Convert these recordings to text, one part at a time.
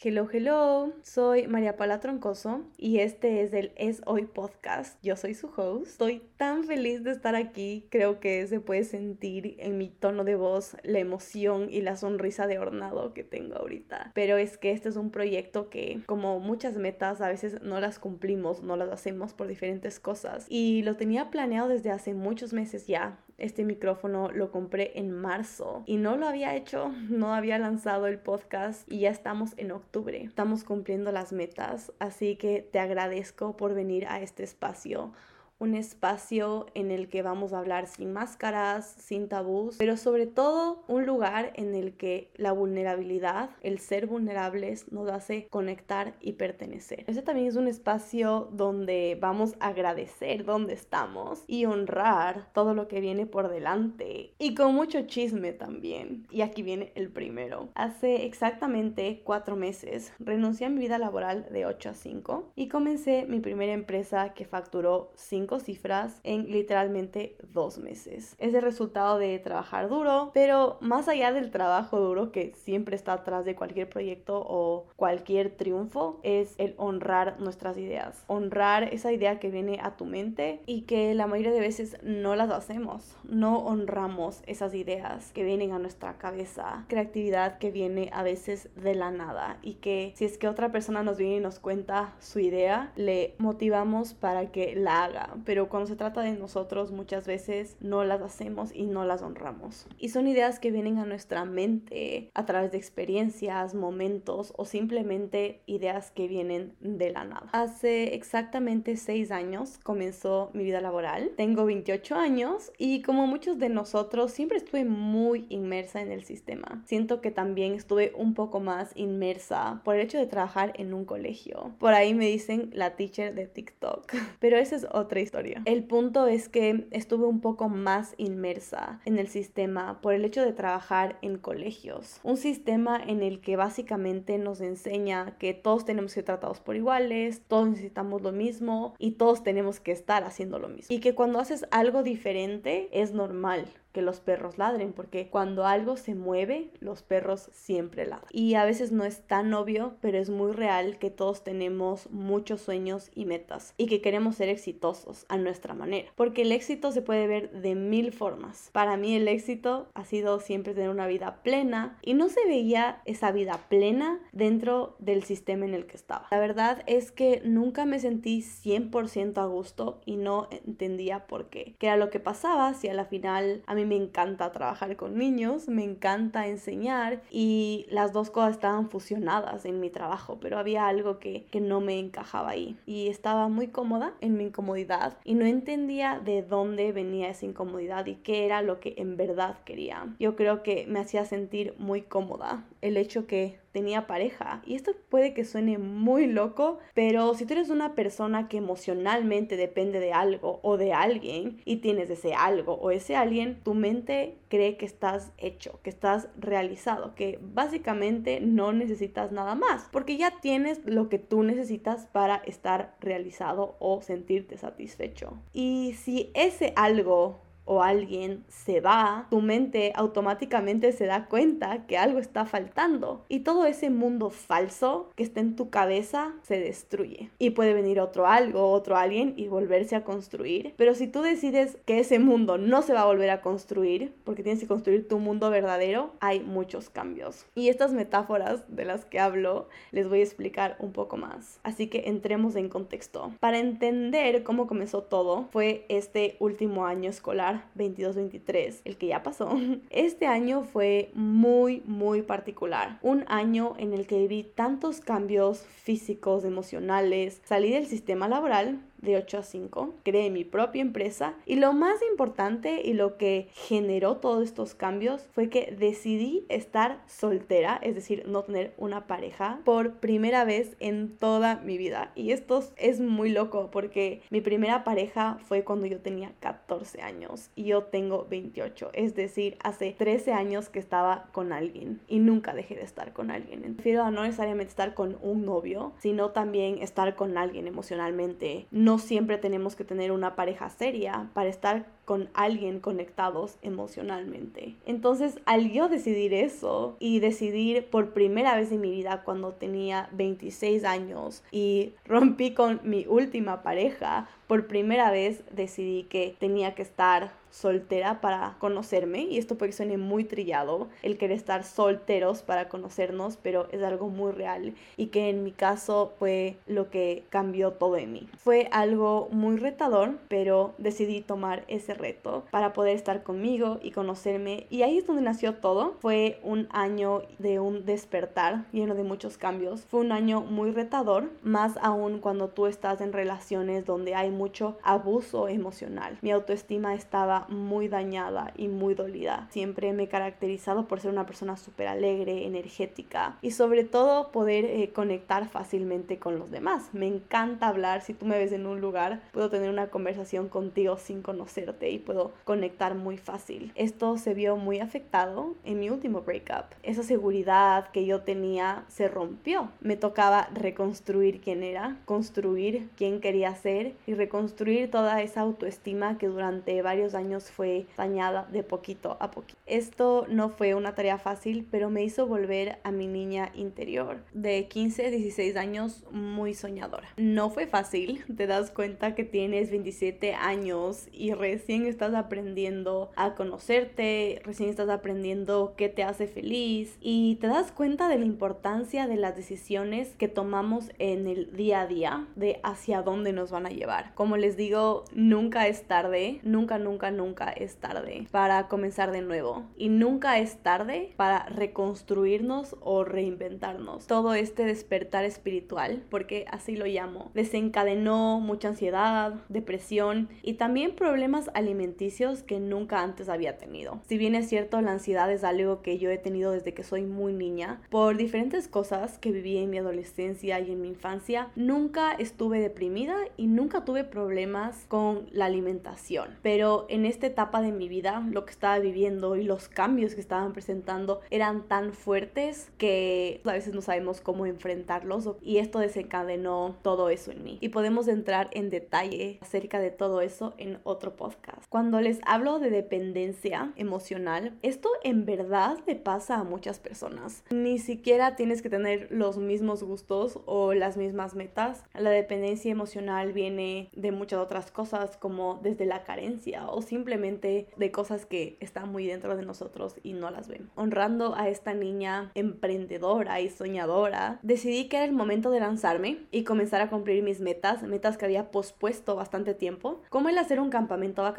Hello, hello, soy María Paula Troncoso y este es el Es Hoy Podcast. Yo soy su host. Estoy tan feliz de estar aquí, creo que se puede sentir en mi tono de voz la emoción y la sonrisa de hornado que tengo ahorita. Pero es que este es un proyecto que, como muchas metas, a veces no las cumplimos, no las hacemos por diferentes cosas. Y lo tenía planeado desde hace muchos meses ya, este micrófono lo compré en marzo y no lo había hecho, no había lanzado el podcast y ya estamos en octubre. Estamos cumpliendo las metas, así que te agradezco por venir a este espacio un espacio en el que vamos a hablar sin máscaras, sin tabús, pero sobre todo un lugar en el que la vulnerabilidad, el ser vulnerables, nos hace conectar y pertenecer. Ese también es un espacio donde vamos a agradecer dónde estamos y honrar todo lo que viene por delante y con mucho chisme también. Y aquí viene el primero. Hace exactamente cuatro meses renuncié a mi vida laboral de 8 a 5 y comencé mi primera empresa que facturó 5 cifras en literalmente dos meses. Es el resultado de trabajar duro, pero más allá del trabajo duro que siempre está atrás de cualquier proyecto o cualquier triunfo, es el honrar nuestras ideas. Honrar esa idea que viene a tu mente y que la mayoría de veces no las hacemos. No honramos esas ideas que vienen a nuestra cabeza. Creatividad que viene a veces de la nada y que si es que otra persona nos viene y nos cuenta su idea, le motivamos para que la haga, pero cuando se trata de nosotros muchas veces no las hacemos y no las honramos. Y son ideas que vienen a nuestra mente a través de experiencias, momentos o simplemente ideas que vienen de la nada. Hace exactamente seis años comenzó mi vida laboral. Tengo 28 años y como muchos de nosotros siempre estuve muy inmersa en el sistema. Siento que también estuve un poco más inmersa por el hecho de trabajar en un colegio. Por ahí me dicen la teacher de TikTok. Pero esa es otra historia historia. El punto es que estuve un poco más inmersa en el sistema por el hecho de trabajar en colegios. Un sistema en el que básicamente nos enseña que todos tenemos que ser tratados por iguales, todos necesitamos lo mismo y todos tenemos que estar haciendo lo mismo. Y que cuando haces algo diferente es normal que los perros ladren, porque cuando algo se mueve, los perros siempre ladran. Y a veces no es tan obvio, pero es muy real que todos tenemos muchos sueños y metas y que queremos ser exitosos a nuestra manera, porque el éxito se puede ver de mil formas. Para mí el éxito ha sido siempre tener una vida plena y no se veía esa vida plena dentro del sistema en el que estaba. La verdad es que nunca me sentí 100% a gusto y no entendía por qué. ¿Qué era lo que pasaba si a la final a mí me encanta trabajar con niños, me encanta enseñar y las dos cosas estaban fusionadas en mi trabajo, pero había algo que, que no me encajaba ahí y estaba muy cómoda en mi incomodidad y no entendía de dónde venía esa incomodidad y qué era lo que en verdad quería. Yo creo que me hacía sentir muy cómoda el hecho que tenía pareja. Y esto puede que suene muy loco, pero si tú eres una persona que emocionalmente depende de algo o de alguien y tienes ese algo o ese alguien, tu mente cree que estás hecho, que estás realizado, que básicamente no necesitas nada más, porque ya tienes lo que tú necesitas para estar realizado o sentirte satisfecho. Y si ese algo o alguien se va, tu mente automáticamente se da cuenta que algo está faltando y todo ese mundo falso que está en tu cabeza se destruye. Y puede venir otro algo, otro alguien y volverse a construir. Pero si tú decides que ese mundo no se va a volver a construir, porque tienes que construir tu mundo verdadero, hay muchos cambios. Y estas metáforas de las que hablo les voy a explicar un poco más. Así que entremos en contexto. Para entender cómo comenzó todo, fue este último año escolar 22-23, el que ya pasó, este año fue muy, muy particular. Un año en el que vi tantos cambios físicos, emocionales, salí del sistema laboral de 8 a 5, creé mi propia empresa y lo más importante y lo que generó todos estos cambios fue que decidí estar soltera, es decir, no tener una pareja por primera vez en toda mi vida. Y esto es muy loco porque mi primera pareja fue cuando yo tenía 14 años y yo tengo 28, es decir, hace 13 años que estaba con alguien y nunca dejé de estar con alguien. Prefiero no necesariamente estar con un novio, sino también estar con alguien emocionalmente no siempre tenemos que tener una pareja seria para estar con alguien conectados emocionalmente. Entonces, al yo decidir eso y decidir por primera vez en mi vida cuando tenía 26 años y rompí con mi última pareja, por primera vez decidí que tenía que estar soltera para conocerme y esto puede suene muy trillado el querer estar solteros para conocernos pero es algo muy real y que en mi caso fue lo que cambió todo en mí fue algo muy retador pero decidí tomar ese reto para poder estar conmigo y conocerme. Y ahí es donde nació todo. Fue un año de un despertar lleno de muchos cambios. Fue un año muy retador más aún cuando tú estás en relaciones donde hay mucho abuso emocional. Mi autoestima estaba muy dañada y muy dolida. Siempre me he caracterizado por ser una persona súper alegre, energética y sobre todo poder eh, conectar fácilmente con los demás. Me encanta hablar, si tú me ves en un lugar, puedo tener una conversación contigo sin conocerte y puedo conectar muy fácil. Esto se vio muy afectado en mi último breakup. Esa seguridad que yo tenía se rompió. Me tocaba reconstruir quién era, construir quién quería ser y reconstruir toda esa autoestima que durante varios años fue dañada de poquito a poquito. Esto no fue una tarea fácil, pero me hizo volver a mi niña interior de 15, 16 años muy soñadora. No fue fácil, te das cuenta que tienes 27 años y recién estás aprendiendo a conocerte, recién estás aprendiendo qué te hace feliz y te das cuenta de la importancia de las decisiones que tomamos en el día a día, de hacia dónde nos van a llevar. Como les digo, nunca es tarde, nunca, nunca, nunca es tarde para comenzar de nuevo y nunca es tarde para reconstruirnos o reinventarnos. Todo este despertar espiritual, porque así lo llamo, desencadenó mucha ansiedad, depresión y también problemas alimenticios que nunca antes había tenido. Si bien es cierto, la ansiedad es algo que yo he tenido desde que soy muy niña, por diferentes cosas que viví en mi adolescencia y en mi infancia, nunca estuve deprimida y nunca tuve problemas con la alimentación. Pero en esta etapa de mi vida, lo que estaba viviendo y los cambios que estaban presentando eran tan fuertes que a veces no sabemos cómo enfrentarlos y esto desencadenó todo eso en mí. Y podemos entrar en detalle acerca de todo eso en otro podcast. Cuando les hablo de dependencia emocional, esto en verdad le pasa a muchas personas. Ni siquiera tienes que tener los mismos gustos o las mismas metas. La dependencia emocional viene de muchas otras cosas como desde la carencia o simplemente de cosas que están muy dentro de nosotros y no las ven. Honrando a esta niña emprendedora y soñadora, decidí que era el momento de lanzarme y comenzar a cumplir mis metas, metas que había pospuesto bastante tiempo, como el hacer un campamento vacacional.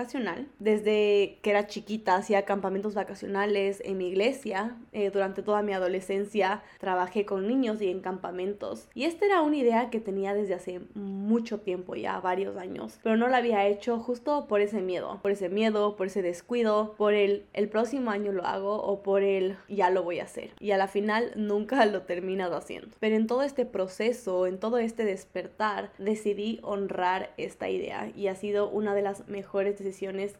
Desde que era chiquita hacía campamentos vacacionales en mi iglesia, eh, durante toda mi adolescencia trabajé con niños y en campamentos. Y esta era una idea que tenía desde hace mucho tiempo, ya varios años, pero no la había hecho justo por ese miedo, por ese miedo, por ese descuido, por el el próximo año lo hago o por el ya lo voy a hacer. Y a la final nunca lo terminado haciendo. Pero en todo este proceso, en todo este despertar, decidí honrar esta idea y ha sido una de las mejores decisiones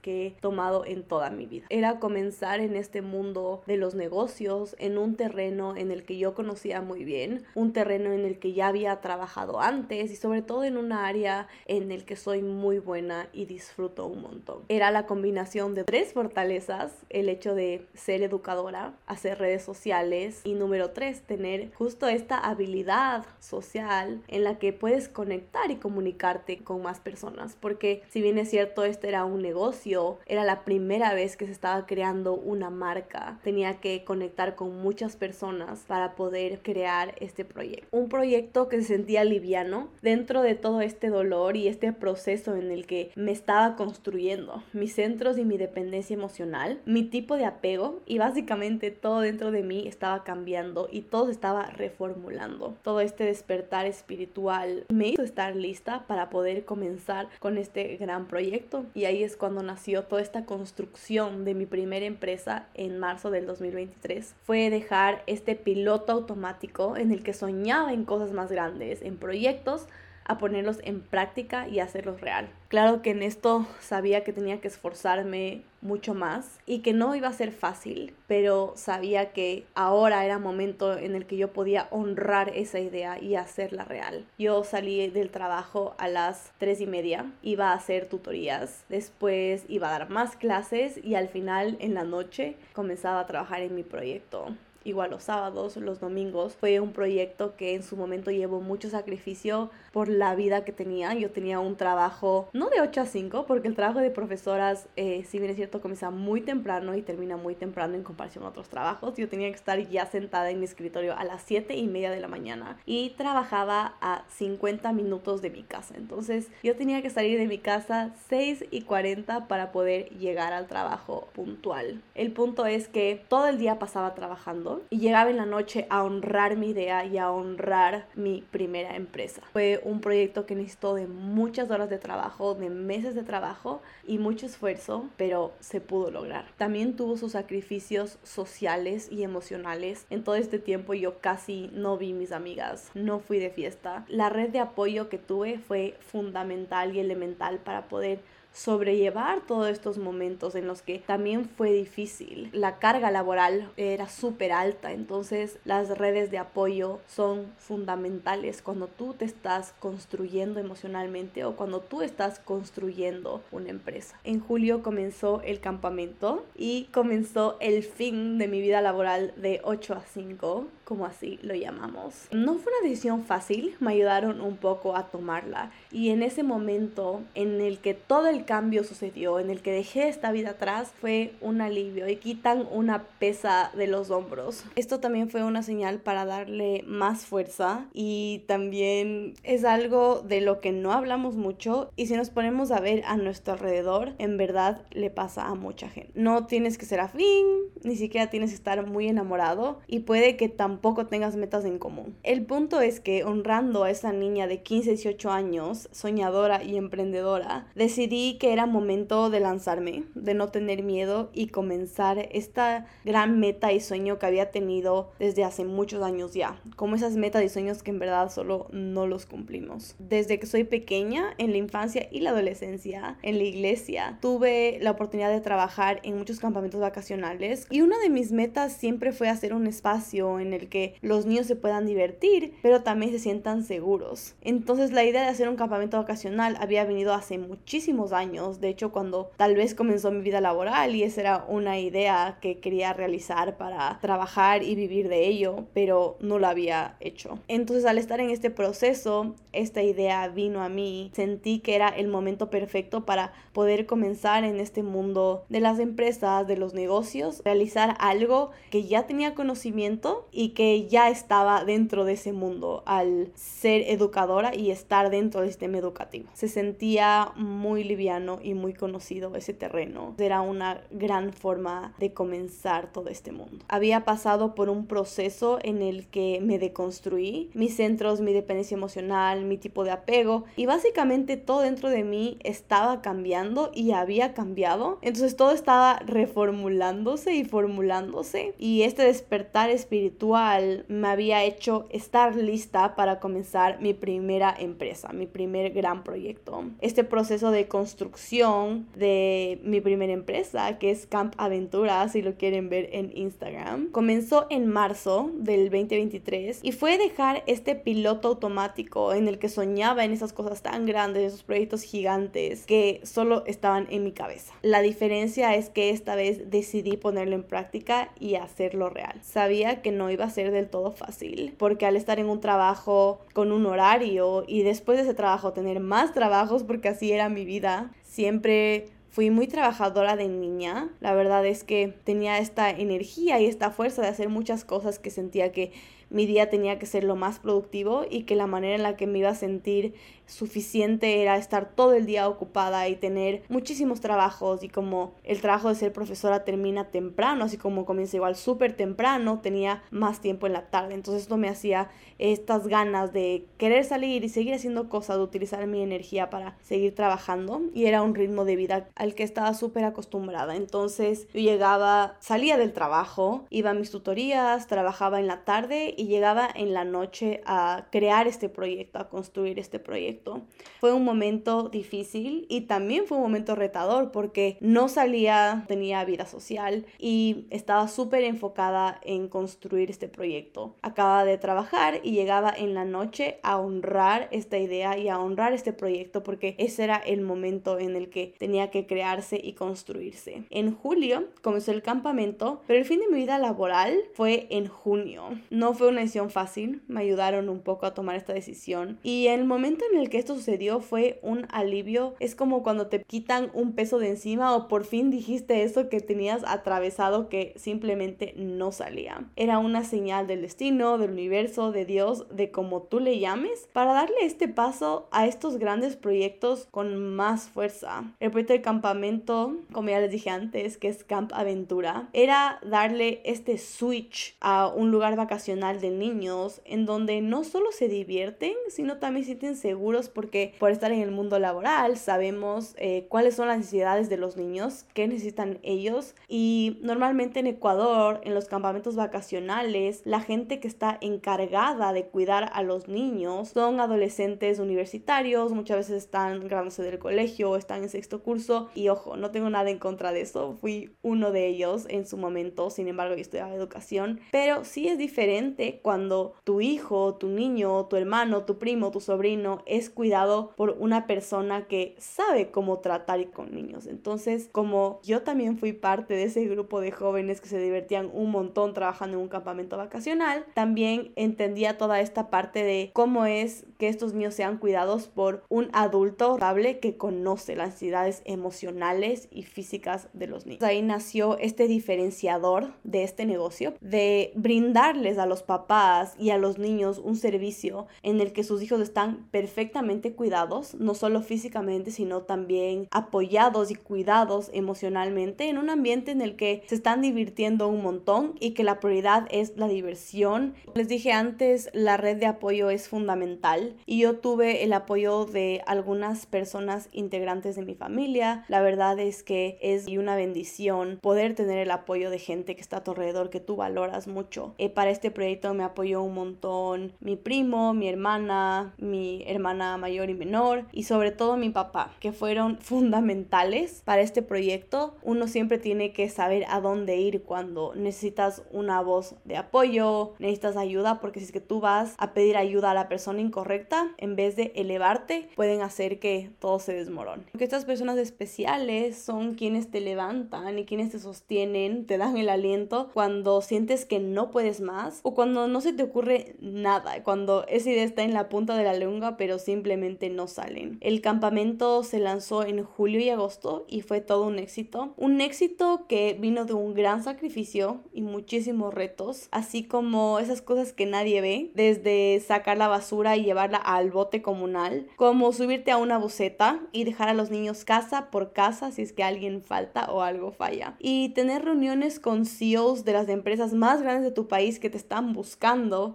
que he tomado en toda mi vida. Era comenzar en este mundo de los negocios, en un terreno en el que yo conocía muy bien, un terreno en el que ya había trabajado antes y sobre todo en un área en el que soy muy buena y disfruto un montón. Era la combinación de tres fortalezas, el hecho de ser educadora, hacer redes sociales y número tres, tener justo esta habilidad social en la que puedes conectar y comunicarte con más personas, porque si bien es cierto, este era un negocio, era la primera vez que se estaba creando una marca, tenía que conectar con muchas personas para poder crear este proyecto. Un proyecto que se sentía liviano dentro de todo este dolor y este proceso en el que me estaba construyendo. Mis centros y mi dependencia emocional, mi tipo de apego y básicamente todo dentro de mí estaba cambiando y todo estaba reformulando. Todo este despertar espiritual me hizo estar lista para poder comenzar con este gran proyecto y ahí es cuando nació toda esta construcción de mi primera empresa en marzo del 2023. Fue dejar este piloto automático en el que soñaba en cosas más grandes, en proyectos a ponerlos en práctica y hacerlos real. Claro que en esto sabía que tenía que esforzarme mucho más y que no iba a ser fácil, pero sabía que ahora era momento en el que yo podía honrar esa idea y hacerla real. Yo salí del trabajo a las tres y media, iba a hacer tutorías, después iba a dar más clases y al final en la noche comenzaba a trabajar en mi proyecto igual los sábados, los domingos. Fue un proyecto que en su momento llevó mucho sacrificio por la vida que tenía. Yo tenía un trabajo, no de 8 a 5, porque el trabajo de profesoras, eh, si bien es cierto, comienza muy temprano y termina muy temprano en comparación a otros trabajos. Yo tenía que estar ya sentada en mi escritorio a las 7 y media de la mañana y trabajaba a 50 minutos de mi casa. Entonces yo tenía que salir de mi casa 6 y 40 para poder llegar al trabajo puntual. El punto es que todo el día pasaba trabajando y llegaba en la noche a honrar mi idea y a honrar mi primera empresa. Fue un proyecto que necesitó de muchas horas de trabajo, de meses de trabajo y mucho esfuerzo, pero se pudo lograr. También tuvo sus sacrificios sociales y emocionales. En todo este tiempo yo casi no vi mis amigas, no fui de fiesta. La red de apoyo que tuve fue fundamental y elemental para poder sobrellevar todos estos momentos en los que también fue difícil. La carga laboral era súper alta, entonces las redes de apoyo son fundamentales cuando tú te estás construyendo emocionalmente o cuando tú estás construyendo una empresa. En julio comenzó el campamento y comenzó el fin de mi vida laboral de 8 a 5 como así lo llamamos. No fue una decisión fácil, me ayudaron un poco a tomarla y en ese momento en el que todo el cambio sucedió, en el que dejé esta vida atrás, fue un alivio y quitan una pesa de los hombros. Esto también fue una señal para darle más fuerza y también es algo de lo que no hablamos mucho y si nos ponemos a ver a nuestro alrededor, en verdad le pasa a mucha gente. No tienes que ser afín, ni siquiera tienes que estar muy enamorado y puede que tampoco tampoco tengas metas en común. El punto es que honrando a esa niña de 15, 18 años, soñadora y emprendedora, decidí que era momento de lanzarme, de no tener miedo y comenzar esta gran meta y sueño que había tenido desde hace muchos años ya, como esas metas y sueños que en verdad solo no los cumplimos. Desde que soy pequeña, en la infancia y la adolescencia, en la iglesia, tuve la oportunidad de trabajar en muchos campamentos vacacionales y una de mis metas siempre fue hacer un espacio en que los niños se puedan divertir, pero también se sientan seguros. Entonces la idea de hacer un campamento vacacional había venido hace muchísimos años, de hecho cuando tal vez comenzó mi vida laboral y esa era una idea que quería realizar para trabajar y vivir de ello, pero no lo había hecho. Entonces al estar en este proceso, esta idea vino a mí, sentí que era el momento perfecto para poder comenzar en este mundo de las empresas, de los negocios, realizar algo que ya tenía conocimiento y que ya estaba dentro de ese mundo al ser educadora y estar dentro del sistema educativo. Se sentía muy liviano y muy conocido ese terreno. Era una gran forma de comenzar todo este mundo. Había pasado por un proceso en el que me deconstruí, mis centros, mi dependencia emocional, mi tipo de apego y básicamente todo dentro de mí estaba cambiando y había cambiado. Entonces todo estaba reformulándose y formulándose y este despertar espiritual me había hecho estar lista para comenzar mi primera empresa, mi primer gran proyecto. Este proceso de construcción de mi primera empresa, que es Camp Aventura, si lo quieren ver en Instagram, comenzó en marzo del 2023 y fue dejar este piloto automático en el que soñaba en esas cosas tan grandes, esos proyectos gigantes que solo estaban en mi cabeza. La diferencia es que esta vez decidí ponerlo en práctica y hacerlo real. Sabía que no iba ser del todo fácil, porque al estar en un trabajo con un horario y después de ese trabajo tener más trabajos, porque así era mi vida, siempre Fui muy trabajadora de niña. La verdad es que tenía esta energía y esta fuerza de hacer muchas cosas que sentía que mi día tenía que ser lo más productivo y que la manera en la que me iba a sentir suficiente era estar todo el día ocupada y tener muchísimos trabajos y como el trabajo de ser profesora termina temprano, así como comienza igual súper temprano, tenía más tiempo en la tarde. Entonces esto me hacía estas ganas de querer salir y seguir haciendo cosas, de utilizar mi energía para seguir trabajando y era un ritmo de vida al que estaba súper acostumbrada. Entonces yo llegaba, salía del trabajo, iba a mis tutorías, trabajaba en la tarde y llegaba en la noche a crear este proyecto, a construir este proyecto. Fue un momento difícil y también fue un momento retador porque no salía, tenía vida social y estaba súper enfocada en construir este proyecto. Acaba de trabajar y llegaba en la noche a honrar esta idea y a honrar este proyecto porque ese era el momento en el que tenía que crearse y construirse. En julio comenzó el campamento, pero el fin de mi vida laboral fue en junio. No fue una decisión fácil, me ayudaron un poco a tomar esta decisión y el momento en el que esto sucedió fue un alivio. Es como cuando te quitan un peso de encima o por fin dijiste eso que tenías atravesado que simplemente no salía. Era una señal del destino, del universo, de Dios, de como tú le llames, para darle este paso a estos grandes proyectos con más fuerza. El proyecto de campamento, como ya les dije antes, que es Camp Aventura, era darle este switch a un lugar vacacional de niños en donde no solo se divierten, sino también se sienten seguros porque por estar en el mundo laboral sabemos eh, cuáles son las necesidades de los niños, qué necesitan ellos. Y normalmente en Ecuador, en los campamentos vacacionales, la gente que está encargada de cuidar a los niños son adolescentes universitarios, muchas veces están graduándose del colegio, están en sexto curso y ojo, no tengo nada en contra de eso, fui uno de ellos en su momento, sin embargo yo estudiaba educación, pero sí es diferente cuando tu hijo, tu niño, tu hermano, tu primo, tu sobrino es cuidado por una persona que sabe cómo tratar con niños. Entonces, como yo también fui parte de ese grupo de jóvenes que se divertían un montón trabajando en un campamento vacacional, también entendía toda esta parte de cómo es que estos niños sean cuidados por un adulto estable que conoce las necesidades emocionales y físicas de los niños. Ahí nació este diferenciador de este negocio, de brindarles a los papás y a los niños un servicio en el que sus hijos están perfectamente cuidados, no solo físicamente, sino también apoyados y cuidados emocionalmente en un ambiente en el que se están divirtiendo un montón y que la prioridad es la diversión. Les dije antes, la red de apoyo es fundamental y yo tuve el apoyo de algunas personas integrantes de mi familia. La verdad es que es una bendición poder tener el apoyo de gente que está a tu alrededor que tú valoras mucho. Eh, para este proyecto me apoyó un montón mi primo, mi hermana, mi hermana mayor y menor y sobre todo mi papá, que fueron fundamentales para este proyecto. Uno siempre tiene que saber a dónde ir cuando necesitas una voz de apoyo, necesitas ayuda, porque si es que tú vas a pedir ayuda a la persona incorrecta, en vez de elevarte, pueden hacer que todo se desmorone. Porque estas personas especiales son quienes te levantan y quienes te sostienen, te dan el aliento cuando sientes que no puedes más o cuando no se te ocurre nada, cuando esa idea está en la punta de la lengua pero simplemente no salen. El campamento se lanzó en julio y agosto y fue todo un éxito. Un éxito que vino de un gran sacrificio y muchísimos retos, así como esas cosas que nadie ve, desde sacar la basura y llevarla al bote comunal, como subirte a una buceta y dejar a los niños casa por casa si es que alguien falta o algo falla. Y tener reuniones con CEOs de las empresas más grandes de tu país que te están buscando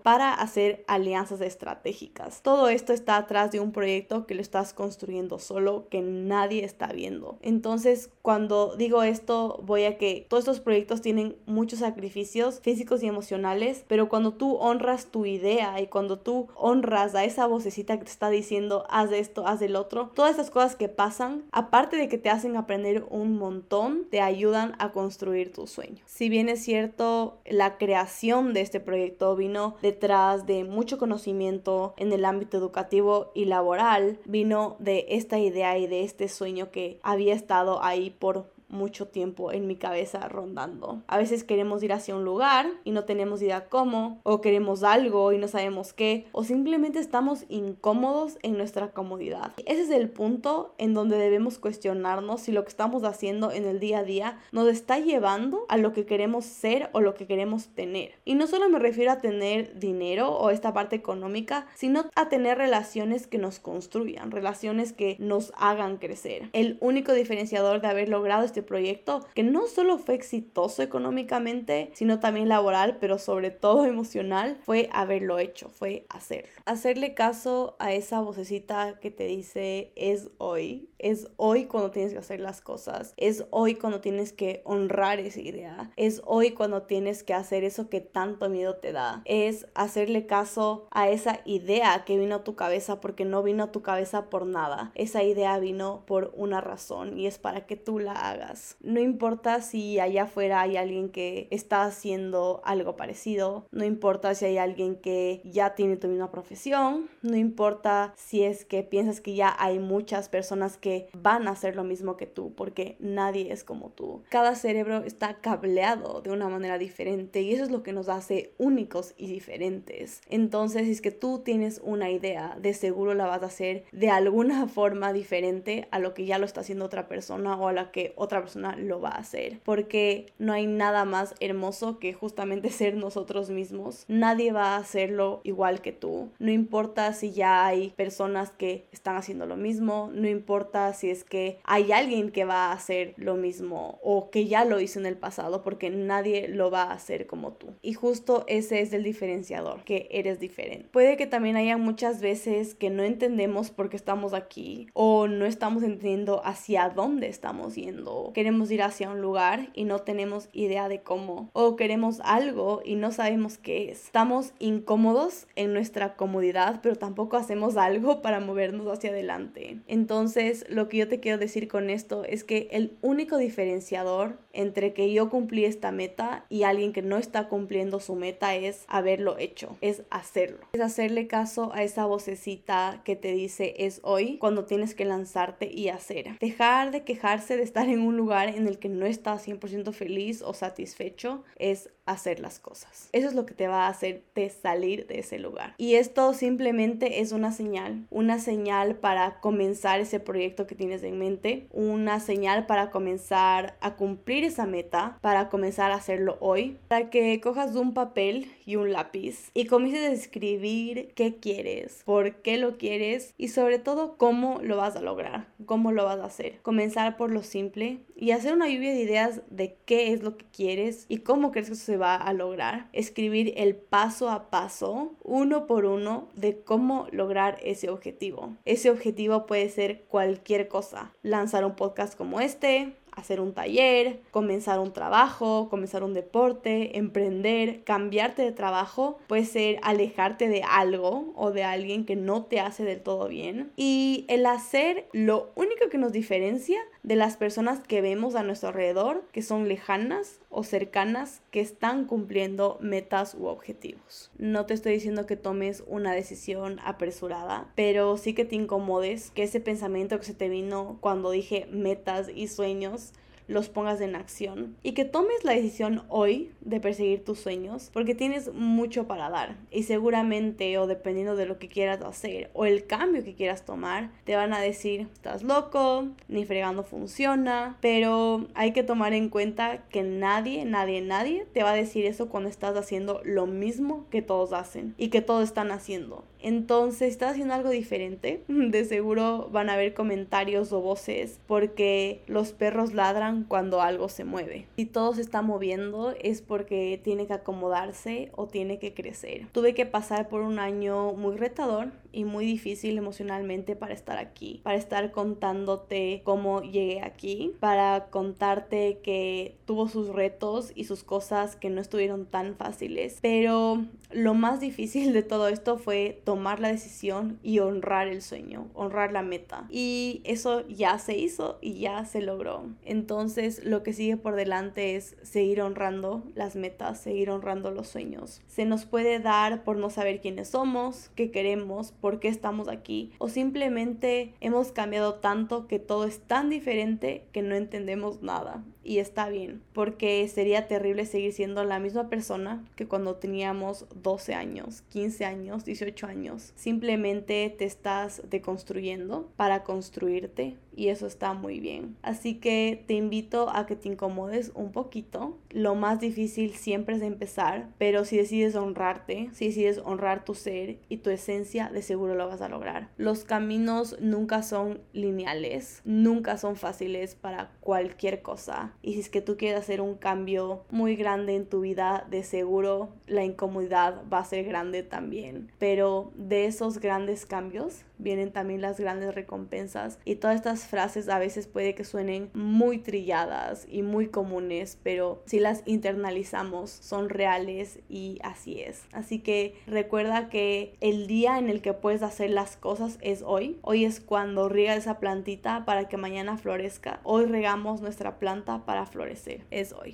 para hacer alianzas estratégicas. Todo esto está atrás de un proyecto que lo estás construyendo solo, que nadie está viendo. Entonces, cuando digo esto, voy a que todos estos proyectos tienen muchos sacrificios físicos y emocionales, pero cuando tú honras tu idea y cuando tú honras a esa vocecita que te está diciendo, haz esto, haz el otro, todas esas cosas que pasan, aparte de que te hacen aprender un montón, te ayudan a construir tu sueño. Si bien es cierto, la creación de este proyecto vino detrás de mucho conocimiento en el ámbito educativo y laboral, vino de esta idea y de este sueño que había estado ahí por mucho tiempo en mi cabeza rondando. A veces queremos ir hacia un lugar y no tenemos idea cómo, o queremos algo y no sabemos qué, o simplemente estamos incómodos en nuestra comodidad. Ese es el punto en donde debemos cuestionarnos si lo que estamos haciendo en el día a día nos está llevando a lo que queremos ser o lo que queremos tener. Y no solo me refiero a tener dinero o esta parte económica, sino a tener relaciones que nos construyan, relaciones que nos hagan crecer. El único diferenciador de haber logrado este proyecto que no solo fue exitoso económicamente, sino también laboral, pero sobre todo emocional, fue haberlo hecho, fue hacerlo. Hacerle caso a esa vocecita que te dice es hoy, es hoy cuando tienes que hacer las cosas, es hoy cuando tienes que honrar esa idea, es hoy cuando tienes que hacer eso que tanto miedo te da, es hacerle caso a esa idea que vino a tu cabeza porque no vino a tu cabeza por nada, esa idea vino por una razón y es para que tú la hagas. No importa si allá afuera hay alguien que está haciendo algo parecido, no importa si hay alguien que ya tiene tu misma profesión, no importa si es que piensas que ya hay muchas personas que van a hacer lo mismo que tú, porque nadie es como tú. Cada cerebro está cableado de una manera diferente y eso es lo que nos hace únicos y diferentes. Entonces, si es que tú tienes una idea, de seguro la vas a hacer de alguna forma diferente a lo que ya lo está haciendo otra persona o a la que otra persona lo va a hacer, porque no hay nada más hermoso que justamente ser nosotros mismos. Nadie va a hacerlo igual que tú. No importa si ya hay personas que están haciendo lo mismo, no importa si es que hay alguien que va a hacer lo mismo o que ya lo hizo en el pasado, porque nadie lo va a hacer como tú. Y justo ese es el diferenciador, que eres diferente. Puede que también haya muchas veces que no entendemos por qué estamos aquí o no estamos entendiendo hacia dónde estamos yendo. Queremos ir hacia un lugar y no tenemos idea de cómo. O queremos algo y no sabemos qué es. Estamos incómodos en nuestra comodidad, pero tampoco hacemos algo para movernos hacia adelante. Entonces, lo que yo te quiero decir con esto es que el único diferenciador entre que yo cumplí esta meta y alguien que no está cumpliendo su meta es haberlo hecho, es hacerlo. Es hacerle caso a esa vocecita que te dice es hoy cuando tienes que lanzarte y hacer. Dejar de quejarse de estar en un lugar en el que no estás 100% feliz o satisfecho es hacer las cosas. Eso es lo que te va a hacerte salir de ese lugar. Y esto simplemente es una señal, una señal para comenzar ese proyecto que tienes en mente, una señal para comenzar a cumplir esa meta, para comenzar a hacerlo hoy, para que cojas un papel y un lápiz y comiences a escribir qué quieres, por qué lo quieres y sobre todo cómo lo vas a lograr, cómo lo vas a hacer. Comenzar por lo simple y hacer una lluvia de ideas de qué es lo que quieres y cómo crees que eso se va a lograr. Escribir el paso a paso, uno por uno, de cómo lograr ese objetivo. Ese objetivo puede ser cualquier cosa. Lanzar un podcast como este, hacer un taller, comenzar un trabajo, comenzar un deporte, emprender, cambiarte de trabajo, puede ser alejarte de algo o de alguien que no te hace del todo bien. Y el hacer lo único que nos diferencia de las personas que vemos a nuestro alrededor, que son lejanas o cercanas, que están cumpliendo metas u objetivos. No te estoy diciendo que tomes una decisión apresurada, pero sí que te incomodes, que ese pensamiento que se te vino cuando dije metas y sueños los pongas en acción y que tomes la decisión hoy de perseguir tus sueños porque tienes mucho para dar y seguramente o dependiendo de lo que quieras hacer o el cambio que quieras tomar te van a decir estás loco, ni fregando funciona, pero hay que tomar en cuenta que nadie, nadie, nadie te va a decir eso cuando estás haciendo lo mismo que todos hacen y que todos están haciendo. Entonces, estás haciendo algo diferente. De seguro van a haber comentarios o voces porque los perros ladran cuando algo se mueve. Si todo se está moviendo es porque tiene que acomodarse o tiene que crecer. Tuve que pasar por un año muy retador y muy difícil emocionalmente para estar aquí, para estar contándote cómo llegué aquí, para contarte que tuvo sus retos y sus cosas que no estuvieron tan fáciles. Pero lo más difícil de todo esto fue tomar la decisión y honrar el sueño, honrar la meta. Y eso ya se hizo y ya se logró. Entonces lo que sigue por delante es seguir honrando las metas, seguir honrando los sueños. Se nos puede dar por no saber quiénes somos, qué queremos, por qué estamos aquí o simplemente hemos cambiado tanto que todo es tan diferente que no entendemos nada y está bien, porque sería terrible seguir siendo la misma persona que cuando teníamos 12 años, 15 años, 18 años. Simplemente te estás deconstruyendo para construirte y eso está muy bien. Así que te invito a que te incomodes un poquito. Lo más difícil siempre es empezar, pero si decides honrarte, si decides honrar tu ser y tu esencia, de seguro lo vas a lograr. Los caminos nunca son lineales, nunca son fáciles para cualquier cosa. Y si es que tú quieres hacer un cambio muy grande en tu vida, de seguro la incomodidad va a ser grande también. Pero de esos grandes cambios vienen también las grandes recompensas. Y todas estas frases a veces puede que suenen muy trilladas y muy comunes, pero si las internalizamos son reales y así es. Así que recuerda que el día en el que puedes hacer las cosas es hoy. Hoy es cuando riega esa plantita para que mañana florezca. Hoy regamos nuestra planta para florecer. Es hoy.